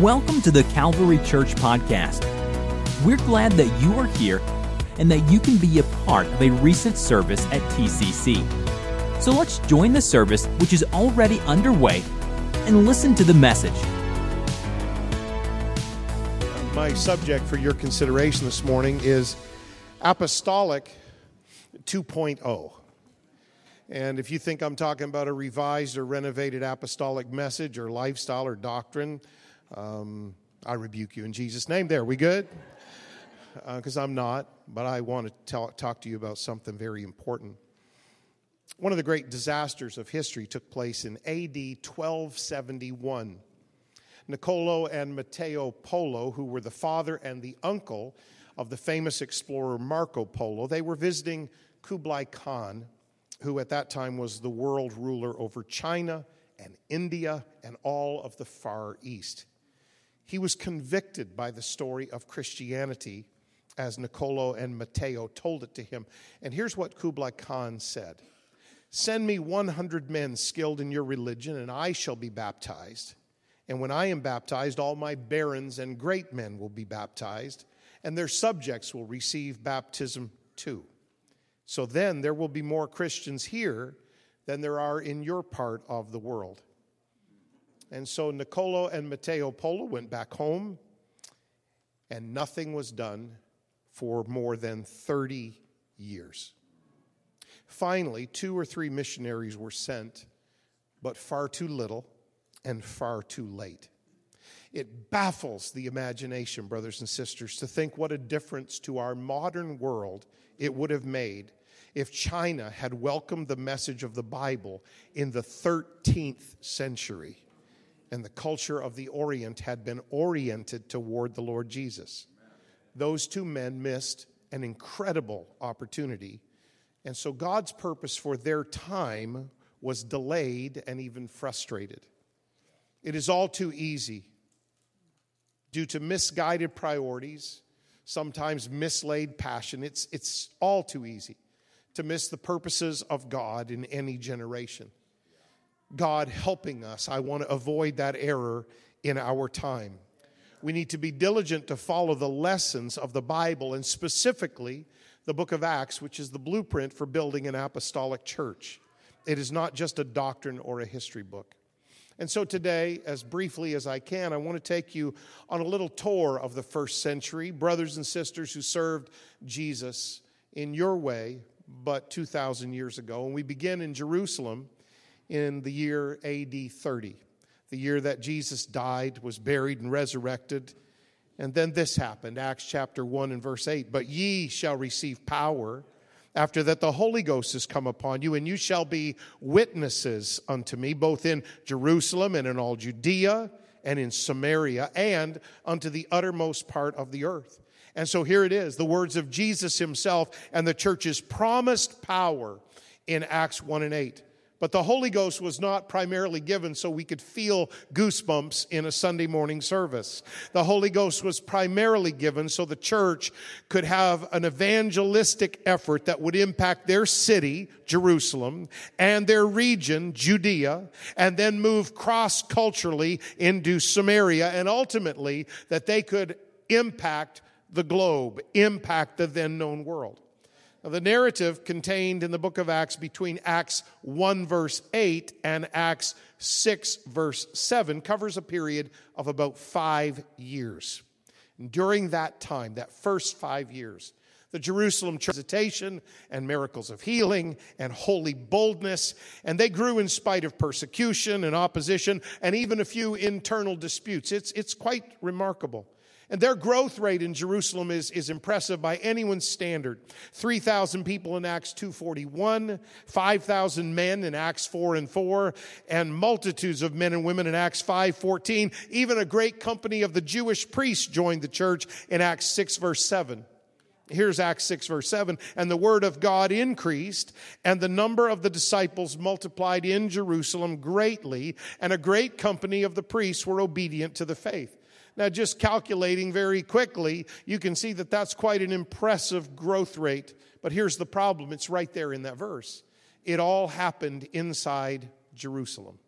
Welcome to the Calvary Church Podcast. We're glad that you are here and that you can be a part of a recent service at TCC. So let's join the service, which is already underway, and listen to the message. My subject for your consideration this morning is Apostolic 2.0. And if you think I'm talking about a revised or renovated apostolic message or lifestyle or doctrine, um, I rebuke you in Jesus' name. There, we good? Because uh, I'm not, but I want to talk to you about something very important. One of the great disasters of history took place in AD 1271. Niccolo and Matteo Polo, who were the father and the uncle of the famous explorer Marco Polo, they were visiting Kublai Khan, who at that time was the world ruler over China and India and all of the Far East. He was convicted by the story of Christianity as Niccolo and Matteo told it to him. And here's what Kublai Khan said Send me 100 men skilled in your religion, and I shall be baptized. And when I am baptized, all my barons and great men will be baptized, and their subjects will receive baptism too. So then there will be more Christians here than there are in your part of the world. And so Niccolo and Matteo Polo went back home, and nothing was done for more than 30 years. Finally, two or three missionaries were sent, but far too little and far too late. It baffles the imagination, brothers and sisters, to think what a difference to our modern world it would have made if China had welcomed the message of the Bible in the 13th century and the culture of the Orient had been oriented toward the Lord Jesus. Those two men missed an incredible opportunity. And so God's purpose for their time was delayed and even frustrated. It is all too easy due to misguided priorities, sometimes mislaid passion. It's, it's all too easy to miss the purposes of God in any generation. God helping us. I want to avoid that error in our time. We need to be diligent to follow the lessons of the Bible and specifically the book of Acts, which is the blueprint for building an apostolic church. It is not just a doctrine or a history book. And so today, as briefly as I can, I want to take you on a little tour of the first century, brothers and sisters who served Jesus in your way, but 2,000 years ago. And we begin in Jerusalem in the year AD 30, the year that Jesus died, was buried, and resurrected. And then this happened, Acts chapter 1 and verse 8. But ye shall receive power after that the Holy Ghost has come upon you, and you shall be witnesses unto me, both in Jerusalem and in all Judea and in Samaria and unto the uttermost part of the earth. And so here it is the words of Jesus himself and the church's promised power in Acts 1 and 8. But the Holy Ghost was not primarily given so we could feel goosebumps in a Sunday morning service. The Holy Ghost was primarily given so the church could have an evangelistic effort that would impact their city, Jerusalem, and their region, Judea, and then move cross culturally into Samaria, and ultimately that they could impact the globe, impact the then known world. The narrative contained in the book of Acts between Acts 1, verse 8, and Acts 6, verse 7 covers a period of about five years. And during that time, that first five years, the Jerusalem church visitation and miracles of healing and holy boldness, and they grew in spite of persecution and opposition and even a few internal disputes. It's, it's quite remarkable. And their growth rate in Jerusalem is, is impressive by anyone's standard. 3,000 people in Acts 241, 5,000 men in Acts 4 and 4, and multitudes of men and women in Acts 5:14. Even a great company of the Jewish priests joined the church in Acts 6 verse 7. Here's Acts 6 verse 7. And the word of God increased, and the number of the disciples multiplied in Jerusalem greatly, and a great company of the priests were obedient to the faith. Now, just calculating very quickly, you can see that that's quite an impressive growth rate. But here's the problem it's right there in that verse. It all happened inside Jerusalem.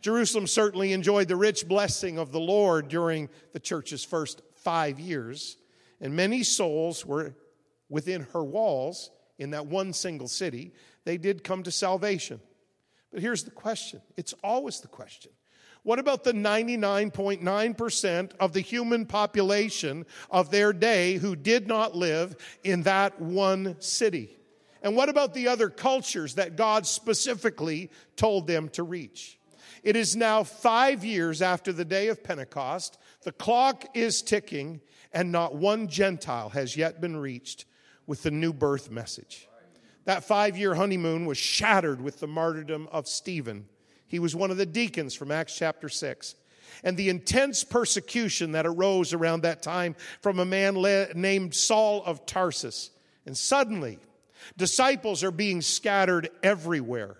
Jerusalem certainly enjoyed the rich blessing of the Lord during the church's first five years, and many souls were within her walls in that one single city. They did come to salvation. But here's the question it's always the question. What about the 99.9% of the human population of their day who did not live in that one city? And what about the other cultures that God specifically told them to reach? It is now five years after the day of Pentecost. The clock is ticking, and not one Gentile has yet been reached with the new birth message. That five year honeymoon was shattered with the martyrdom of Stephen. He was one of the deacons from Acts chapter 6. And the intense persecution that arose around that time from a man named Saul of Tarsus. And suddenly, disciples are being scattered everywhere.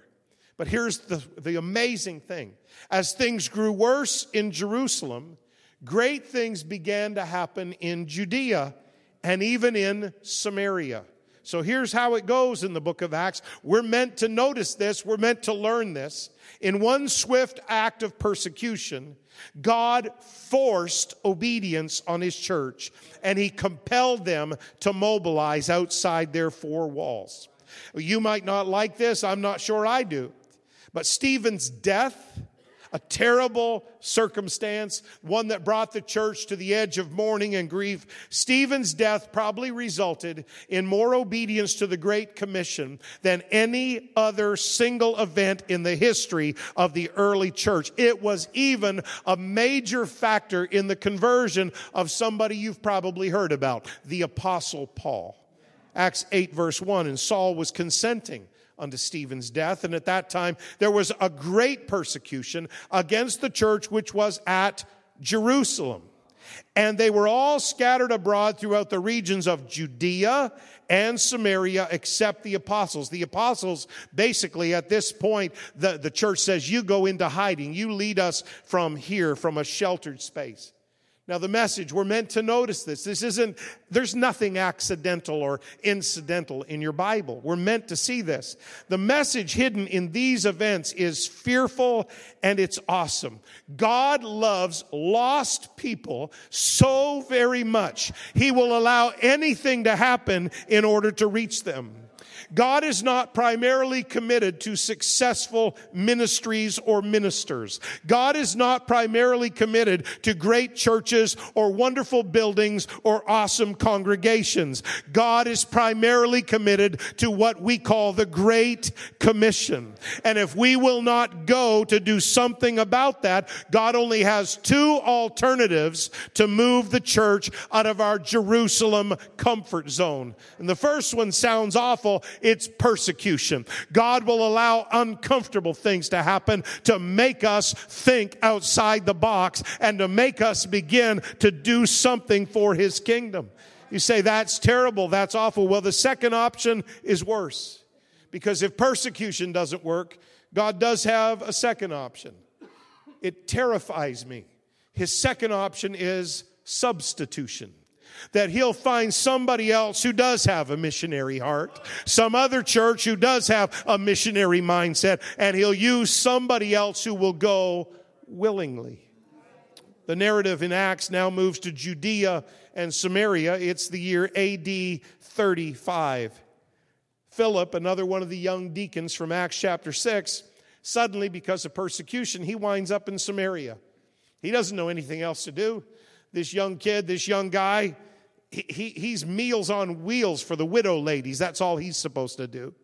But here's the, the amazing thing as things grew worse in Jerusalem, great things began to happen in Judea and even in Samaria. So here's how it goes in the book of Acts. We're meant to notice this, we're meant to learn this. In one swift act of persecution, God forced obedience on his church and he compelled them to mobilize outside their four walls. You might not like this, I'm not sure I do. But Stephen's death, a terrible circumstance, one that brought the church to the edge of mourning and grief. Stephen's death probably resulted in more obedience to the Great Commission than any other single event in the history of the early church. It was even a major factor in the conversion of somebody you've probably heard about, the Apostle Paul. Acts 8, verse 1, and Saul was consenting unto Stephen's death. And at that time, there was a great persecution against the church which was at Jerusalem. And they were all scattered abroad throughout the regions of Judea and Samaria, except the apostles. The apostles, basically, at this point, the, the church says, You go into hiding. You lead us from here, from a sheltered space. Now, the message, we're meant to notice this. This isn't, there's nothing accidental or incidental in your Bible. We're meant to see this. The message hidden in these events is fearful and it's awesome. God loves lost people so very much, He will allow anything to happen in order to reach them. God is not primarily committed to successful ministries or ministers. God is not primarily committed to great churches or wonderful buildings or awesome congregations. God is primarily committed to what we call the Great Commission. And if we will not go to do something about that, God only has two alternatives to move the church out of our Jerusalem comfort zone. And the first one sounds awful it's persecution. God will allow uncomfortable things to happen to make us think outside the box and to make us begin to do something for His kingdom. You say, that's terrible, that's awful. Well, the second option is worse. Because if persecution doesn't work, God does have a second option. It terrifies me. His second option is substitution that he'll find somebody else who does have a missionary heart, some other church who does have a missionary mindset, and he'll use somebody else who will go willingly. The narrative in Acts now moves to Judea and Samaria. It's the year AD 35. Philip, another one of the young deacons from Acts chapter 6, suddenly, because of persecution, he winds up in Samaria. He doesn't know anything else to do. This young kid, this young guy, he, he's meals on wheels for the widow ladies. That's all he's supposed to do.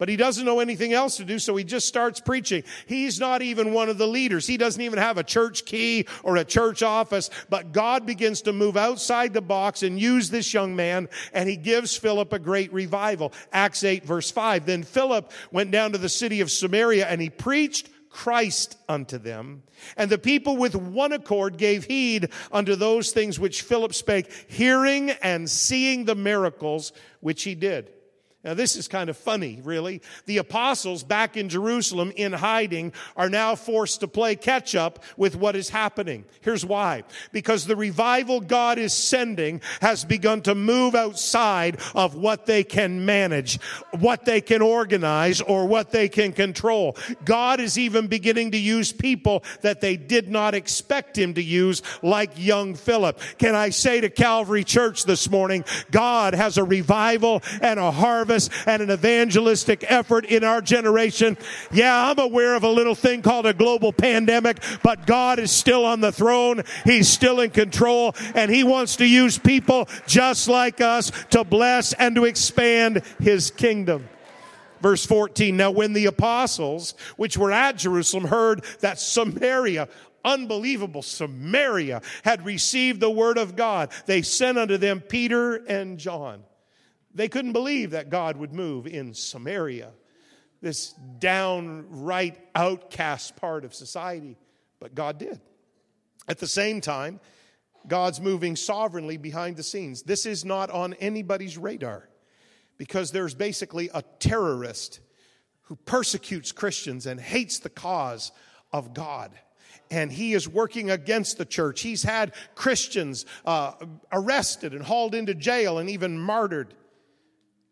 But he doesn't know anything else to do, so he just starts preaching. He's not even one of the leaders. He doesn't even have a church key or a church office, but God begins to move outside the box and use this young man, and he gives Philip a great revival. Acts 8 verse 5. Then Philip went down to the city of Samaria and he preached Christ unto them. And the people with one accord gave heed unto those things which Philip spake, hearing and seeing the miracles which he did. Now, this is kind of funny, really. The apostles back in Jerusalem in hiding are now forced to play catch up with what is happening. Here's why. Because the revival God is sending has begun to move outside of what they can manage, what they can organize, or what they can control. God is even beginning to use people that they did not expect Him to use, like young Philip. Can I say to Calvary Church this morning, God has a revival and a harvest harvest and an evangelistic effort in our generation. Yeah, I'm aware of a little thing called a global pandemic, but God is still on the throne. He's still in control and he wants to use people just like us to bless and to expand his kingdom. Verse 14. Now when the apostles, which were at Jerusalem, heard that Samaria, unbelievable Samaria had received the word of God. They sent unto them Peter and John. They couldn't believe that God would move in Samaria, this downright outcast part of society, but God did. At the same time, God's moving sovereignly behind the scenes. This is not on anybody's radar because there's basically a terrorist who persecutes Christians and hates the cause of God and he is working against the church. He's had Christians uh, arrested and hauled into jail and even martyred.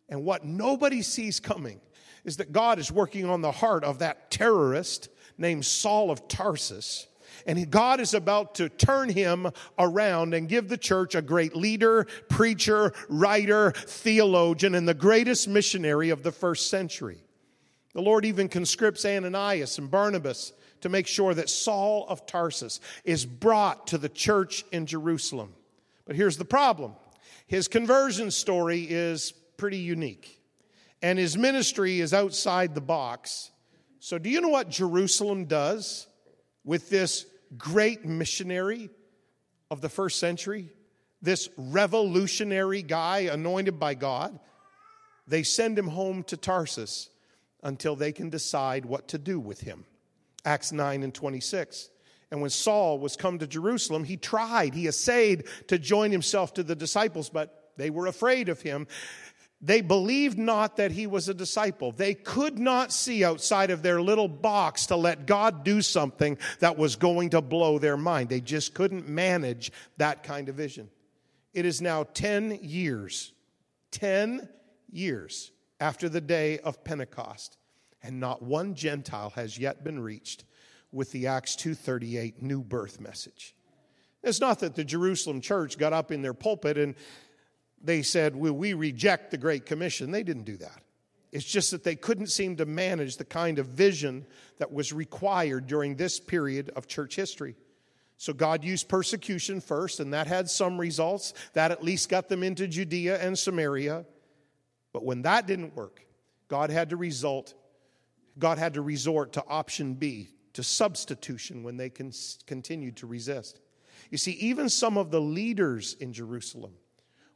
And what nobody sees coming is that God is working on the heart of that terrorist named Saul of Tarsus. And God is about to turn him around and give the church a great leader, preacher, writer, theologian, and the greatest missionary of the first century. The Lord even conscripts Ananias and Barnabas to make sure that Saul of Tarsus is brought to the church in Jerusalem. But here's the problem his conversion story is pretty unique. And his ministry is outside the box. So, do you know what Jerusalem does with this great missionary of the first century? This revolutionary guy anointed by God? They send him home to Tarsus until they can decide what to do with him. Acts 9 and 26. And when Saul was come to Jerusalem, he tried, he essayed to join himself to the disciples, but they were afraid of him. They believed not that he was a disciple. They could not see outside of their little box to let God do something that was going to blow their mind. They just couldn't manage that kind of vision. It is now 10 years, 10 years after the day of Pentecost, and not one Gentile has yet been reached with the Acts 2:38 new birth message. It's not that the Jerusalem church got up in their pulpit and they said, Will we reject the Great Commission? They didn't do that. It's just that they couldn't seem to manage the kind of vision that was required during this period of church history. So God used persecution first, and that had some results. That at least got them into Judea and Samaria. But when that didn't work, God had to result, God had to resort to option B, to substitution when they continued to resist. You see, even some of the leaders in Jerusalem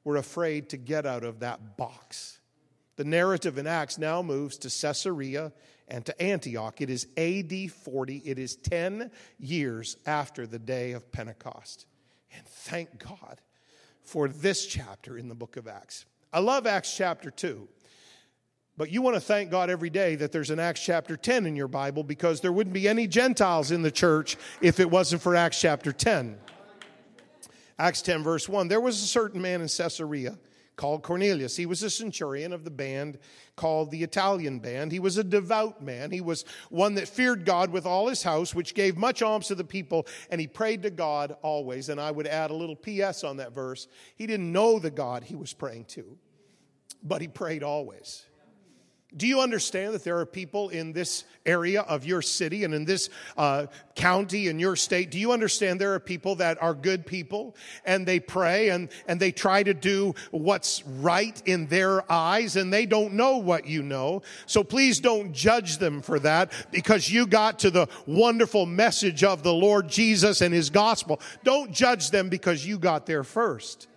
were afraid to get out of that box. The narrative in Acts now moves to Caesarea and to Antioch. It is AD 40, it is 10 years after the day of Pentecost. And thank God for this chapter in the book of Acts. I love Acts chapter 2. But you want to thank God every day that there's an Acts chapter 10 in your Bible because there wouldn't be any Gentiles in the church if it wasn't for Acts chapter 10. Acts 10, verse 1. There was a certain man in Caesarea called Cornelius. He was a centurion of the band called the Italian band. He was a devout man. He was one that feared God with all his house, which gave much alms to the people, and he prayed to God always. And I would add a little PS on that verse. He didn't know the God he was praying to, but he prayed always. Do you understand that there are people in this area of your city and in this uh, county in your state? Do you understand there are people that are good people and they pray and, and they try to do what's right in their eyes and they don't know what you know? So please don't judge them for that because you got to the wonderful message of the Lord Jesus and his gospel. Don't judge them because you got there first.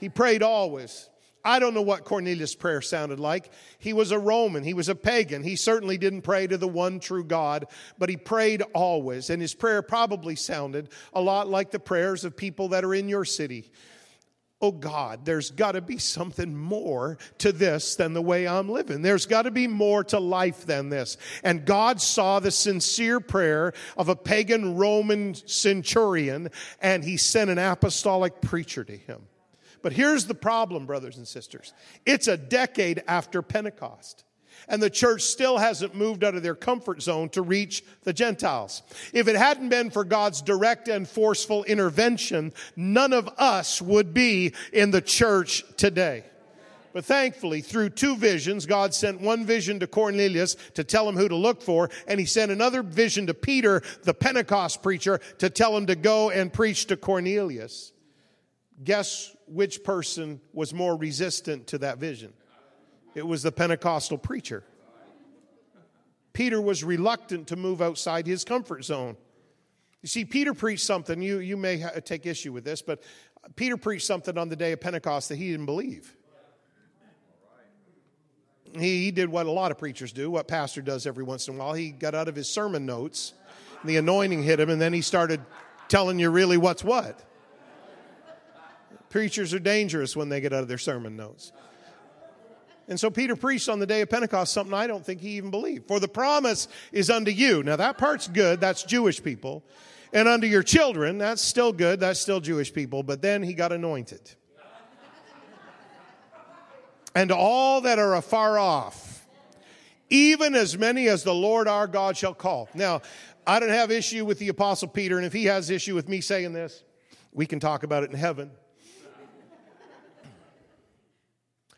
He prayed always. I don't know what Cornelius' prayer sounded like. He was a Roman, he was a pagan. He certainly didn't pray to the one true God, but he prayed always. And his prayer probably sounded a lot like the prayers of people that are in your city. oh God, there's got to be something more to this than the way I'm living. There's got to be more to life than this. And God saw the sincere prayer of a pagan Roman centurion, and he sent an apostolic preacher to him. But here's the problem, brothers and sisters it's a decade after Pentecost and the church still hasn't moved out of their comfort zone to reach the Gentiles. If it hadn't been for God's direct and forceful intervention, none of us would be in the church today. But thankfully, through two visions, God sent one vision to Cornelius to tell him who to look for, and he sent another vision to Peter, the Pentecost preacher, to tell him to go and preach to Cornelius. Guess which person was more resistant to that vision? It was the Pentecostal preacher. Peter was reluctant to move outside his comfort zone. You see, Peter preached something, you, you may ha- take issue with this, but Peter preached something on the day of Pentecost that he didn't believe. He, he did what a lot of preachers do, what pastor does every once in a while. He got out of his sermon notes, the anointing hit him, and then he started telling you really what's what. Preachers are dangerous when they get out of their sermon notes. And so Peter preached on the day of Pentecost something I don't think he even believed. For the promise is unto you. Now that part's good. That's Jewish people. And unto your children. That's still good. That's still Jewish people. But then he got anointed. and all that are afar off, even as many as the Lord our God shall call. Now, I don't have issue with the apostle Peter. And if he has issue with me saying this, we can talk about it in heaven.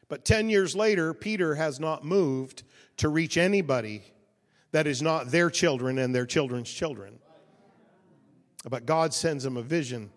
But 10 years later, Peter has not moved to reach anybody that is not their children and their children's children. But God sends him a vision.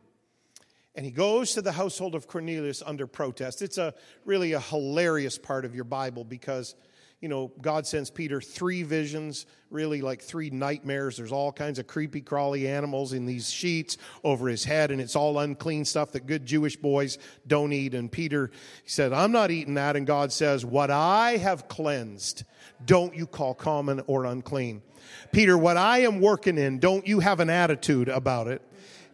And he goes to the household of Cornelius under protest. It's a really a hilarious part of your Bible because you know, God sends Peter three visions, really like three nightmares. There's all kinds of creepy, crawly animals in these sheets over his head, and it's all unclean stuff that good Jewish boys don't eat. And Peter said, I'm not eating that. And God says, What I have cleansed, don't you call common or unclean. Peter, what I am working in, don't you have an attitude about it.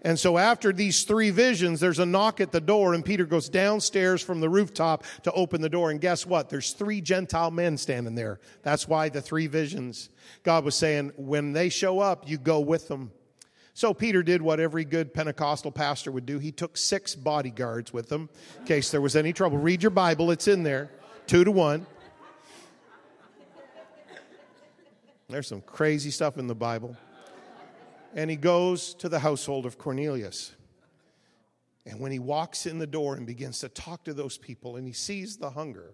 And so after these three visions, there's a knock at the door and Peter goes downstairs from the rooftop to open the door. And guess what? There's three Gentile men standing there. That's why the three visions. God was saying, when they show up, you go with them. So Peter did what every good Pentecostal pastor would do. He took six bodyguards with him in case there was any trouble. Read your Bible, it's in there, two to one. There's some crazy stuff in the Bible and he goes to the household of Cornelius. And when he walks in the door and begins to talk to those people and he sees the hunger,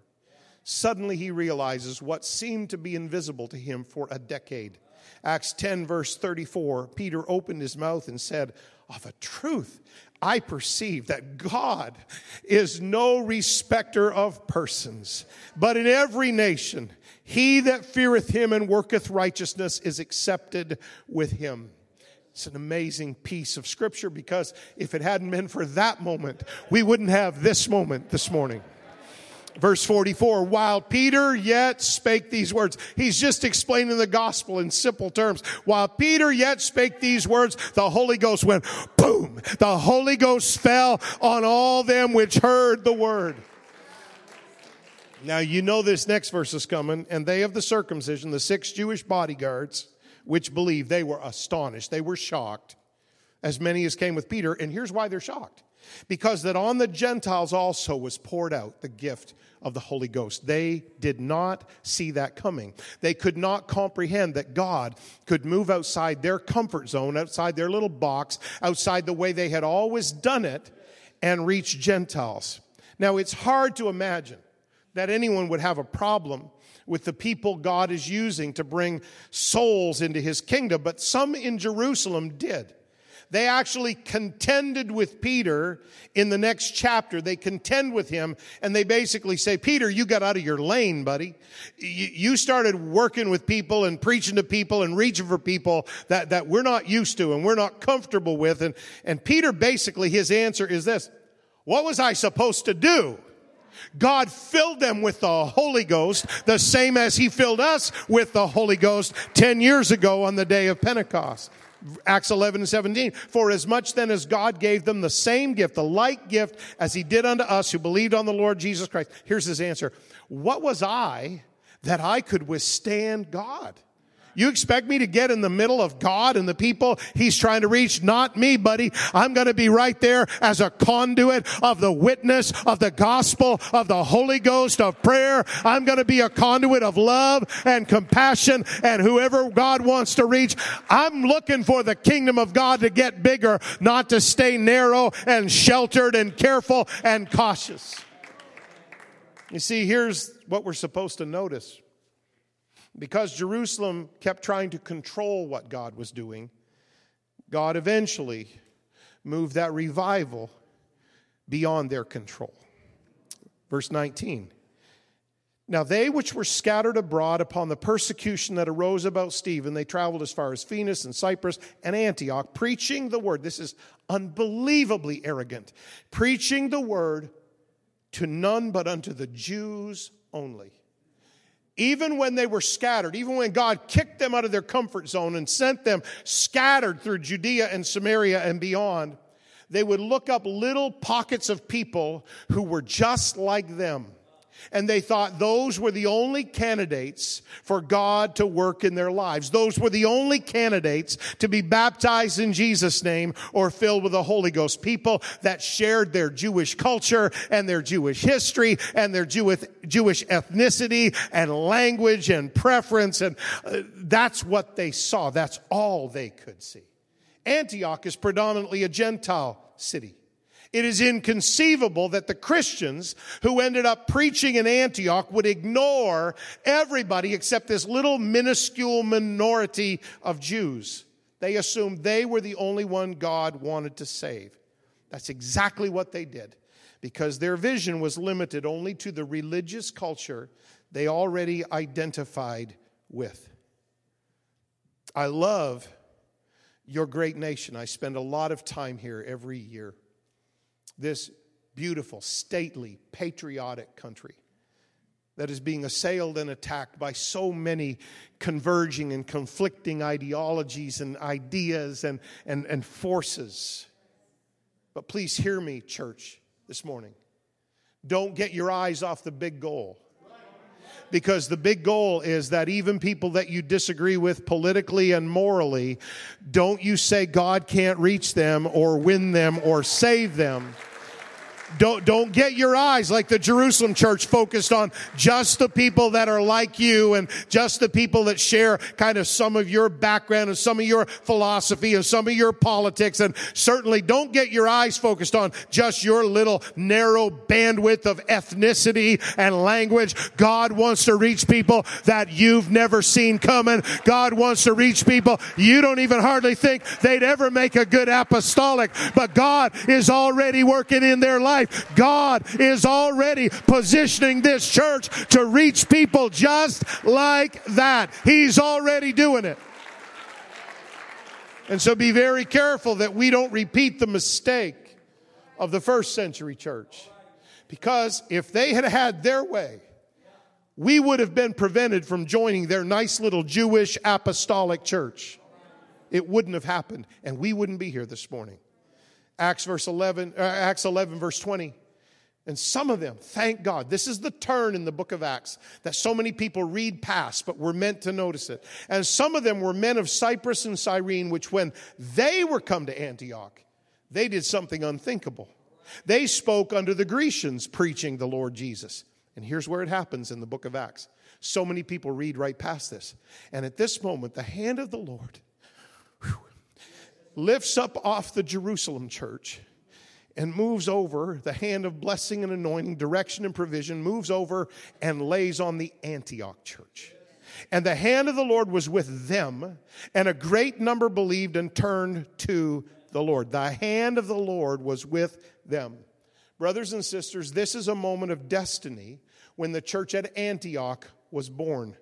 suddenly he realizes what seemed to be invisible to him for a decade. Acts 10, verse 34 Peter opened his mouth and said, Of a truth, I perceive that God is no respecter of persons, but in every nation, he that feareth him and worketh righteousness is accepted with him. It's an amazing piece of scripture because if it hadn't been for that moment, we wouldn't have this moment this morning. Verse 44, while Peter yet spake these words, he's just explaining the gospel in simple terms. While Peter yet spake these words, the Holy Ghost went boom. The Holy Ghost fell on all them which heard the word. Now you know this next verse is coming, and they of the circumcision, the six Jewish bodyguards, which believed, they were astonished. They were shocked, as many as came with Peter. And here's why they're shocked because that on the Gentiles also was poured out the gift of the Holy Ghost. They did not see that coming. They could not comprehend that God could move outside their comfort zone, outside their little box, outside the way they had always done it, and reach Gentiles. Now, it's hard to imagine that anyone would have a problem with the people God is using to bring souls into his kingdom, but some in Jerusalem did. They actually contended with Peter in the next chapter. They contend with him and they basically say, Peter, you got out of your lane, buddy. You started working with people and preaching to people and reaching for people that, that we're not used to and we're not comfortable with. And, and Peter basically, his answer is this. What was I supposed to do? God filled them with the Holy Ghost, the same as He filled us with the Holy Ghost 10 years ago on the day of Pentecost. Acts 11 and 17. For as much then as God gave them the same gift, the like gift as he did unto us who believed on the Lord Jesus Christ. Here's his answer. What was I that I could withstand God? You expect me to get in the middle of God and the people he's trying to reach? Not me, buddy. I'm going to be right there as a conduit of the witness of the gospel of the Holy Ghost of prayer. I'm going to be a conduit of love and compassion and whoever God wants to reach. I'm looking for the kingdom of God to get bigger, not to stay narrow and sheltered and careful and cautious. You see, here's what we're supposed to notice because Jerusalem kept trying to control what God was doing, God eventually moved that revival beyond their control. Verse 19. Now, they which were scattered abroad upon the persecution that arose about Stephen, they traveled as far as Phoenix and Cyprus and Antioch, preaching the word. This is unbelievably arrogant. Preaching the word to none but unto the Jews only even when they were scattered, even when God kicked them out of their comfort zone and sent them scattered through Judea and Samaria and beyond, they would look up little pockets of people who were just like them and they thought those were the only candidates for God to work in their lives. Those were the only candidates to be baptized in Jesus' name or filled with the Holy Ghost. People that shared their Jewish culture and their Jewish history and their Jewish, Jewish ethnicity and language and preference. And uh, that's what they saw. That's all they could see. Antioch is predominantly a Gentile city. It is inconceivable that the Christians who ended up preaching in Antioch would ignore everybody except this little minuscule minority of Jews. They assumed they were the only one God wanted to save. That's exactly what they did because their vision was limited only to the religious culture they already identified with. I love your great nation. I spend a lot of time here every year this beautiful, stately, patriotic country that is being assailed and attacked by so many converging and conflicting ideologies and ideas and, and, and forces. But please hear me, church, this morning. Don't get your eyes off the big goal. Because the big goal is that even people that you disagree with politically and morally, don't you say God can't reach them or win them or save them. Don't, don't get your eyes like the Jerusalem church focused on just the people that are like you and just the people that share kind of some of your background and some of your philosophy and some of your politics. And certainly don't get your eyes focused on just your little narrow bandwidth of ethnicity and language. God wants to reach people that you've never seen coming. God wants to reach people you don't even hardly think they'd ever make a good apostolic, but God is already working in their life life. God is already positioning this church to reach people just like that. He's already doing it. And so be very careful that we don't repeat the mistake of the first century church. Because if they had had their way, we would have been prevented from joining their nice little Jewish apostolic church. It wouldn't have happened, and we wouldn't be here this morning. Acts verse 11, uh, Acts 11 verse 20. And some of them, thank God, this is the turn in the book of Acts that so many people read past, but were meant to notice it. And some of them were men of Cyprus and Cyrene, which when they were come to Antioch, they did something unthinkable. They spoke under the Grecians, preaching the Lord Jesus. And here's where it happens in the book of Acts. So many people read right past this. And at this moment, the hand of the Lord whew, lifts up off the Jerusalem church and moves over the hand of blessing and anointing, direction and provision, moves over and lays on the Antioch church. And the hand of the Lord was with them, and a great number believed and turned to the Lord. The hand of the Lord was with them. Brothers and sisters, this is a moment of destiny when the church at Antioch was born.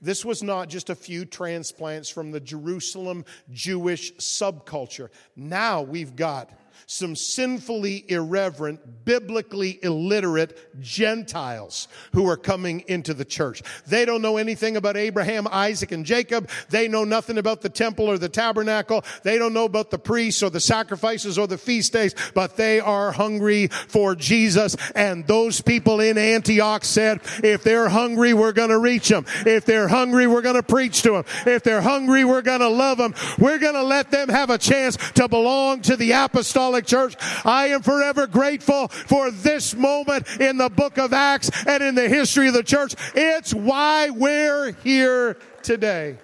This was not just a few transplants from the Jerusalem Jewish subculture. Now we've got some sinfully irreverent, biblically illiterate Gentiles who are coming into the church. They don't know anything about Abraham, Isaac, and Jacob. They know nothing about the temple or the tabernacle. They don't know about the priests or the sacrifices or the feast days, but they are hungry for Jesus. And those people in Antioch said, if they're hungry, we're going to reach them. If they're hungry, we're going to preach to them. If they're hungry, we're going to love them. We're going to let them have a chance to belong to the apostolic church. I am forever grateful for this moment in the book of Acts and in the history of the church. It's why we're here today.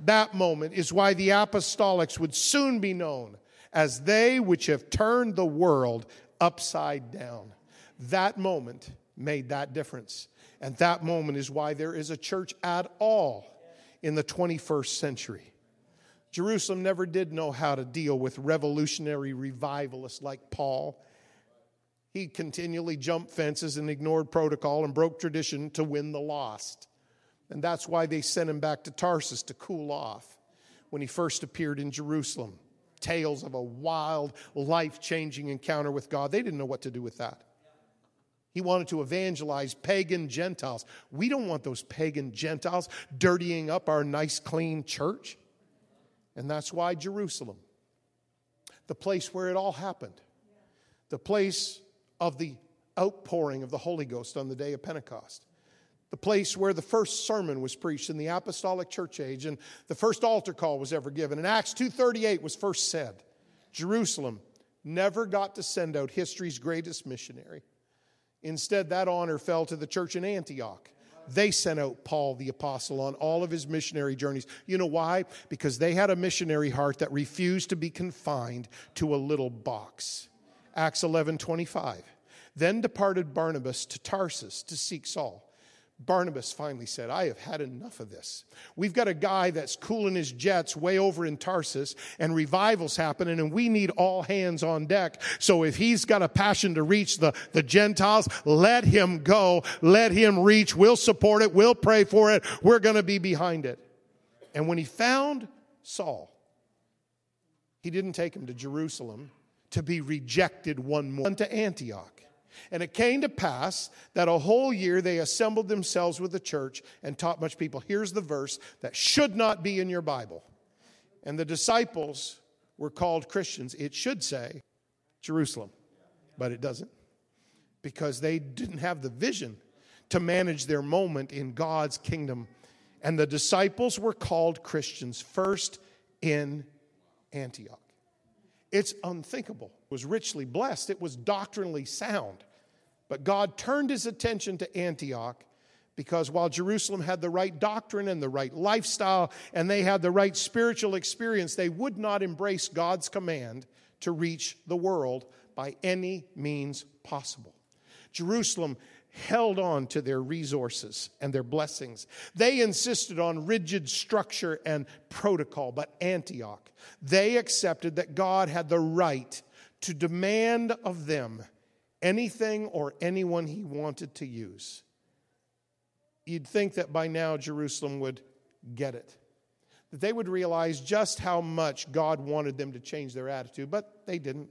That moment is why the apostolics would soon be known as they which have turned the world upside down. That moment made that difference. And that moment is why there is a church at all in the 21st century. Jerusalem never did know how to deal with revolutionary revivalists like Paul. He continually jumped fences and ignored protocol and broke tradition to win the lost. And that's why they sent him back to Tarsus to cool off when he first appeared in Jerusalem. Tales of a wild, life changing encounter with God. They didn't know what to do with that. He wanted to evangelize pagan Gentiles. We don't want those pagan Gentiles dirtying up our nice, clean church. And that's why Jerusalem, the place where it all happened, the place of the outpouring of the Holy Ghost on the day of Pentecost, the place where the first sermon was preached in the apostolic church age and the first altar call was ever given. And Acts 2:38 was first said. Jerusalem never got to send out history's greatest missionary. Instead, that honor fell to the church in Antioch. They sent out Paul the apostle on all of his missionary journeys. You know why? Because they had a missionary heart that refused to be confined to a little box. Acts 11 25. Then departed Barnabas to Tarsus to seek Saul. Barnabas finally said, I have had enough of this. We've got a guy that's cooling his jets way over in Tarsus, and revival's happening, and we need all hands on deck. So if he's got a passion to reach the, the Gentiles, let him go. Let him reach. We'll support it. We'll pray for it. We're going to be behind it. And when he found Saul, he didn't take him to Jerusalem to be rejected one more, to Antioch. And it came to pass that a whole year they assembled themselves with the church and taught much people. Here's the verse that should not be in your Bible. And the disciples were called Christians. It should say Jerusalem, but it doesn't because they didn't have the vision to manage their moment in God's kingdom. And the disciples were called Christians first in Antioch. It's unthinkable. Was richly blessed, it was doctrinally sound. But God turned his attention to Antioch because while Jerusalem had the right doctrine and the right lifestyle and they had the right spiritual experience, they would not embrace God's command to reach the world by any means possible. Jerusalem held on to their resources and their blessings. They insisted on rigid structure and protocol, but Antioch, they accepted that God had the right to demand of them anything or anyone he wanted to use. You'd think that by now Jerusalem would get it, that they would realize just how much God wanted them to change their attitude, but they didn't.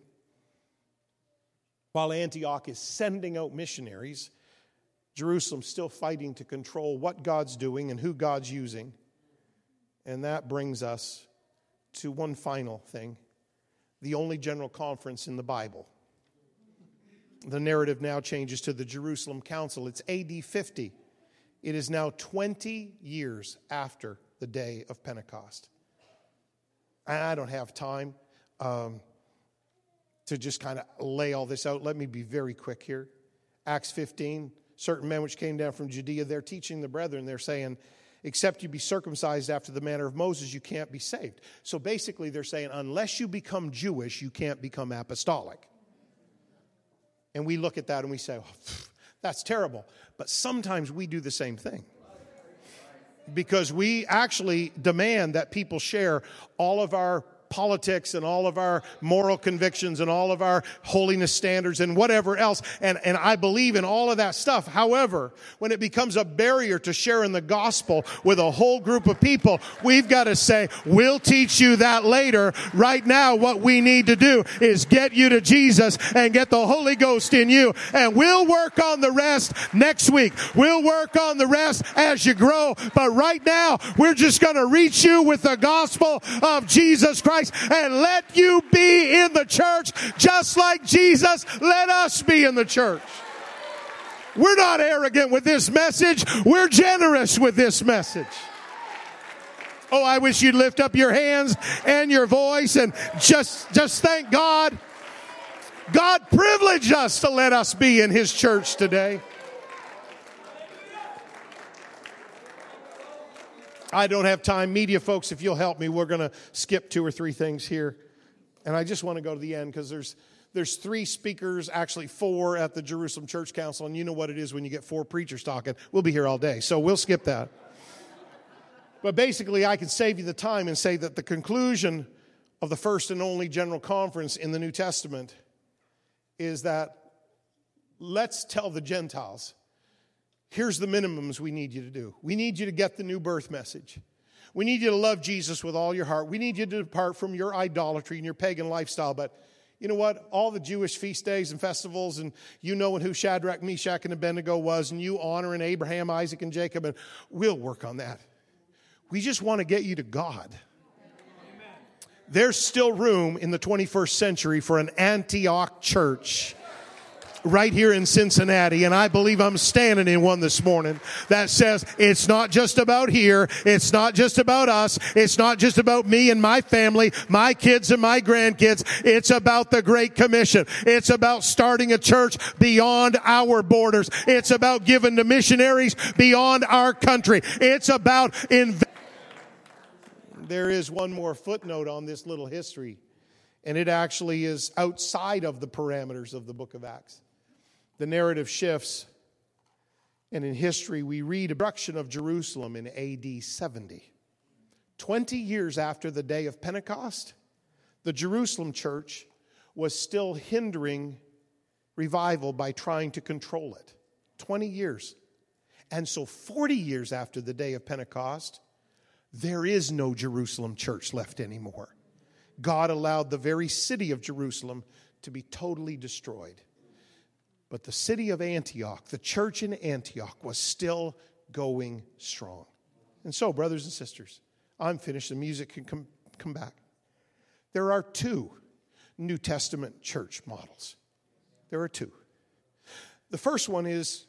While Antioch is sending out missionaries, Jerusalem's still fighting to control what God's doing and who God's using. And that brings us to one final thing the only general conference in the Bible. The narrative now changes to the Jerusalem Council. It's AD 50. It is now 20 years after the day of Pentecost. I don't have time um, to just kind of lay all this out. Let me be very quick here. Acts 15 certain men which came down from Judea, they're teaching the brethren, they're saying, except you be circumcised after the manner of Moses, you can't be saved. So basically, they're saying, unless you become Jewish, you can't become apostolic. And we look at that and we say, oh, that's terrible. But sometimes we do the same thing. Because we actually demand that people share all of our politics and all of our moral convictions and all of our holiness standards and whatever else. And, and I believe in all of that stuff. However, when it becomes a barrier to sharing the gospel with a whole group of people, we've got to say, we'll teach you that later. Right now, what we need to do is get you to Jesus and get the Holy Ghost in you. And we'll work on the rest next week. We'll work on the rest as you grow. But right now, we're just going to reach you with the gospel of Jesus Christ and let you be in the church just like Jesus let us be in the church. We're not arrogant with this message. We're generous with this message. Oh, I wish you'd lift up your hands and your voice and just, just thank God. God privileged us to let us be in His church today. I don't have time. Media folks, if you'll help me, we're going to skip two or three things here. And I just want to go to the end because there's there's three speakers, actually four at the Jerusalem Church Council, and you know what it is when you get four preachers talking. We'll be here all day, so we'll skip that. But basically, I can save you the time and say that the conclusion of the first and only general conference in the New Testament is that let's tell the Gentiles here's the minimums we need you to do. We need you to get the new birth message. We need you to love Jesus with all your heart. We need you to depart from your idolatry and your pagan lifestyle. But you know what? All the Jewish feast days and festivals, and you know who Shadrach, Meshach, and Abednego was, and you honoring Abraham, Isaac, and Jacob, and we'll work on that. We just want to get you to God. There's still room in the 21st century for an Antioch church right here in Cincinnati. And I believe I'm standing in one this morning that says it's not just about here. It's not just about us. It's not just about me and my family, my kids and my grandkids. It's about the Great Commission. It's about starting a church beyond our borders. It's about giving to missionaries beyond our country. It's about invest- there is one more footnote on this little history, and it actually is outside of the parameters of the book of Acts the narrative shifts, and in history, we read destruction of Jerusalem in AD 70. 20 years after the day of Pentecost, the Jerusalem church was still hindering revival by trying to control it. 20 years. And so, 40 years after the day of Pentecost, there is no Jerusalem church left anymore. God allowed the very city of Jerusalem to be totally destroyed. But the city of Antioch, the church in Antioch, was still going strong. And so, brothers and sisters, I'm finished. The music can come, come back. There are two New Testament church models. There are two. The first one is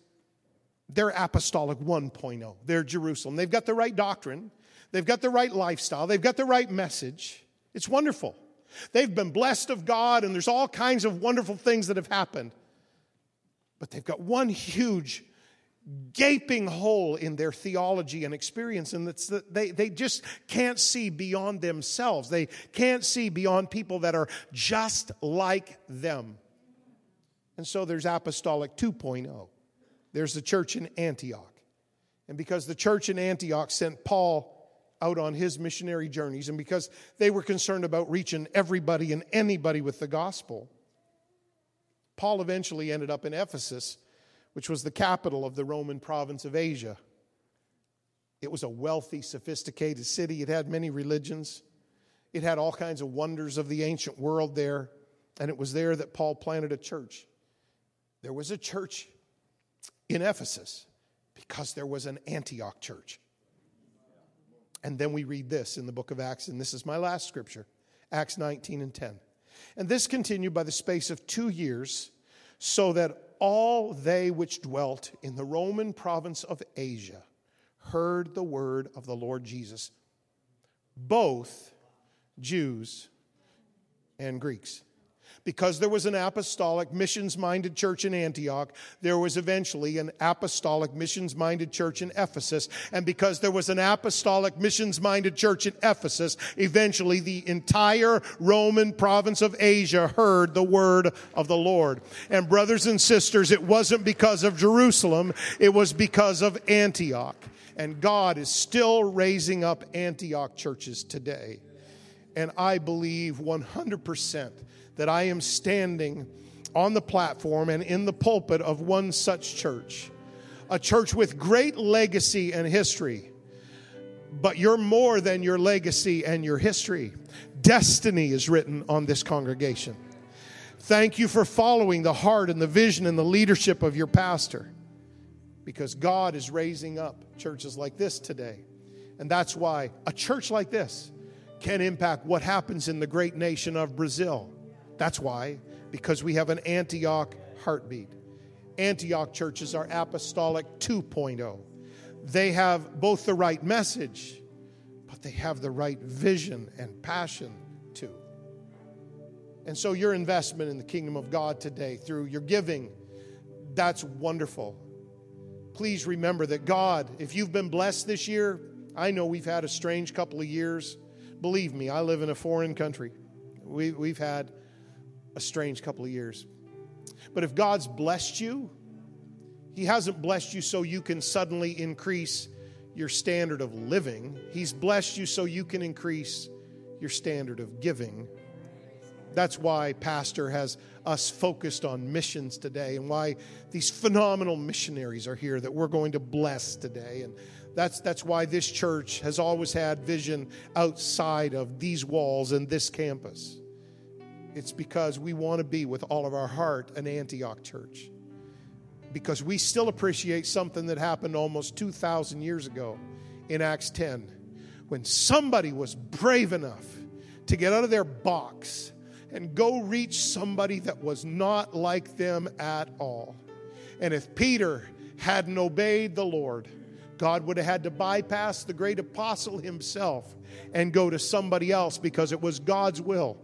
they're apostolic 1.0. They're Jerusalem. They've got the right doctrine, they've got the right lifestyle, they've got the right message. It's wonderful. They've been blessed of God, and there's all kinds of wonderful things that have happened. But they've got one huge gaping hole in their theology and experience, and it's that they, they just can't see beyond themselves. They can't see beyond people that are just like them. And so there's Apostolic 2.0. There's the church in Antioch. And because the church in Antioch sent Paul out on his missionary journeys, and because they were concerned about reaching everybody and anybody with the gospel, Paul eventually ended up in Ephesus, which was the capital of the Roman province of Asia. It was a wealthy, sophisticated city. It had many religions. It had all kinds of wonders of the ancient world there. And it was there that Paul planted a church. There was a church in Ephesus because there was an Antioch church. And then we read this in the book of Acts, and this is my last scripture Acts 19 and 10. And this continued by the space of two years, so that all they which dwelt in the Roman province of Asia heard the word of the Lord Jesus, both Jews and Greeks because there was an apostolic missions minded church in Antioch, there was eventually an apostolic missions minded church in Ephesus. And because there was an apostolic missions minded church in Ephesus, eventually the entire Roman province of Asia heard the word of the Lord. And brothers and sisters, it wasn't because of Jerusalem, it was because of Antioch. And God is still raising up Antioch churches today. And I believe 100% that I am standing on the platform and in the pulpit of one such church, a church with great legacy and history. But you're more than your legacy and your history. Destiny is written on this congregation. Thank you for following the heart and the vision and the leadership of your pastor because God is raising up churches like this today. And that's why a church like this can impact what happens in the great nation of Brazil. That's why, because we have an Antioch heartbeat. Antioch churches are apostolic 2.0. They have both the right message, but they have the right vision and passion too. And so, your investment in the kingdom of God today through your giving, that's wonderful. Please remember that God, if you've been blessed this year, I know we've had a strange couple of years. Believe me, I live in a foreign country. We, we've had a strange couple of years. But if God's blessed you, He hasn't blessed you so you can suddenly increase your standard of living. He's blessed you so you can increase your standard of giving. That's why Pastor has us focused on missions today and why these phenomenal missionaries are here that we're going to bless today. And that's, that's why this church has always had vision outside of these walls and this campus. It's because we want to be with all of our heart an Antioch church. Because we still appreciate something that happened almost 2,000 years ago in Acts 10 when somebody was brave enough to get out of their box and go reach somebody that was not like them at all. And if Peter hadn't obeyed the Lord, God would have had to bypass the great apostle himself and go to somebody else because it was God's will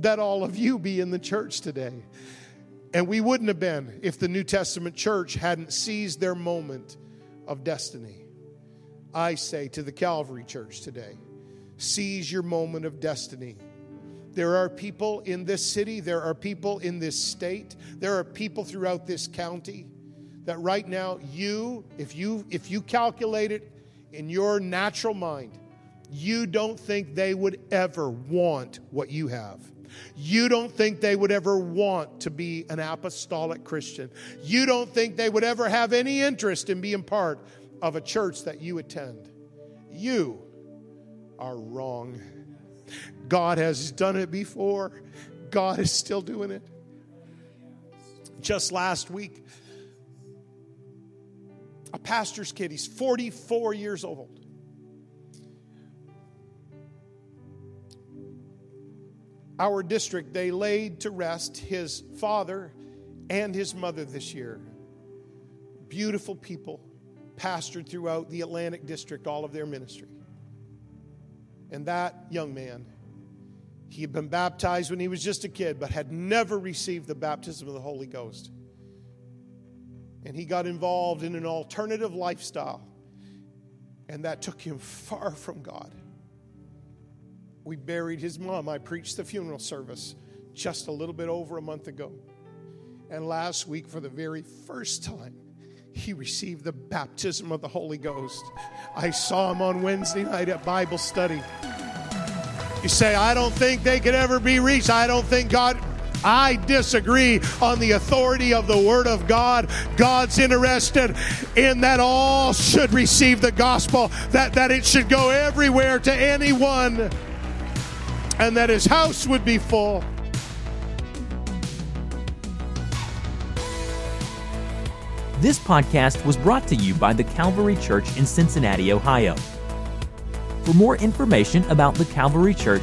that all of you be in the church today. And we wouldn't have been if the New Testament church hadn't seized their moment of destiny. I say to the Calvary Church today seize your moment of destiny. There are people in this city, there are people in this state, there are people throughout this county that right now you if you if you calculate it in your natural mind, you don't think they would ever want what you have. You don't think they would ever want to be an apostolic Christian. You don't think they would ever have any interest in being part of a church that you attend. You are wrong. God has done it before, God is still doing it. Just last week, a pastor's kid, he's 44 years old. Our district, they laid to rest his father and his mother this year. Beautiful people pastored throughout the Atlantic district, all of their ministry. And that young man, he had been baptized when he was just a kid, but had never received the baptism of the Holy Ghost. And he got involved in an alternative lifestyle, and that took him far from God. We buried his mom. I preached the funeral service just a little bit over a month ago. And last week, for the very first time, he received the baptism of the Holy Ghost. I saw him on Wednesday night at Bible study. You say, I don't think they could ever be reached. I don't think God. I disagree on the authority of the Word of God. God's interested in that all should receive the gospel, that, that it should go everywhere to anyone, and that his house would be full. This podcast was brought to you by the Calvary Church in Cincinnati, Ohio. For more information about the Calvary Church,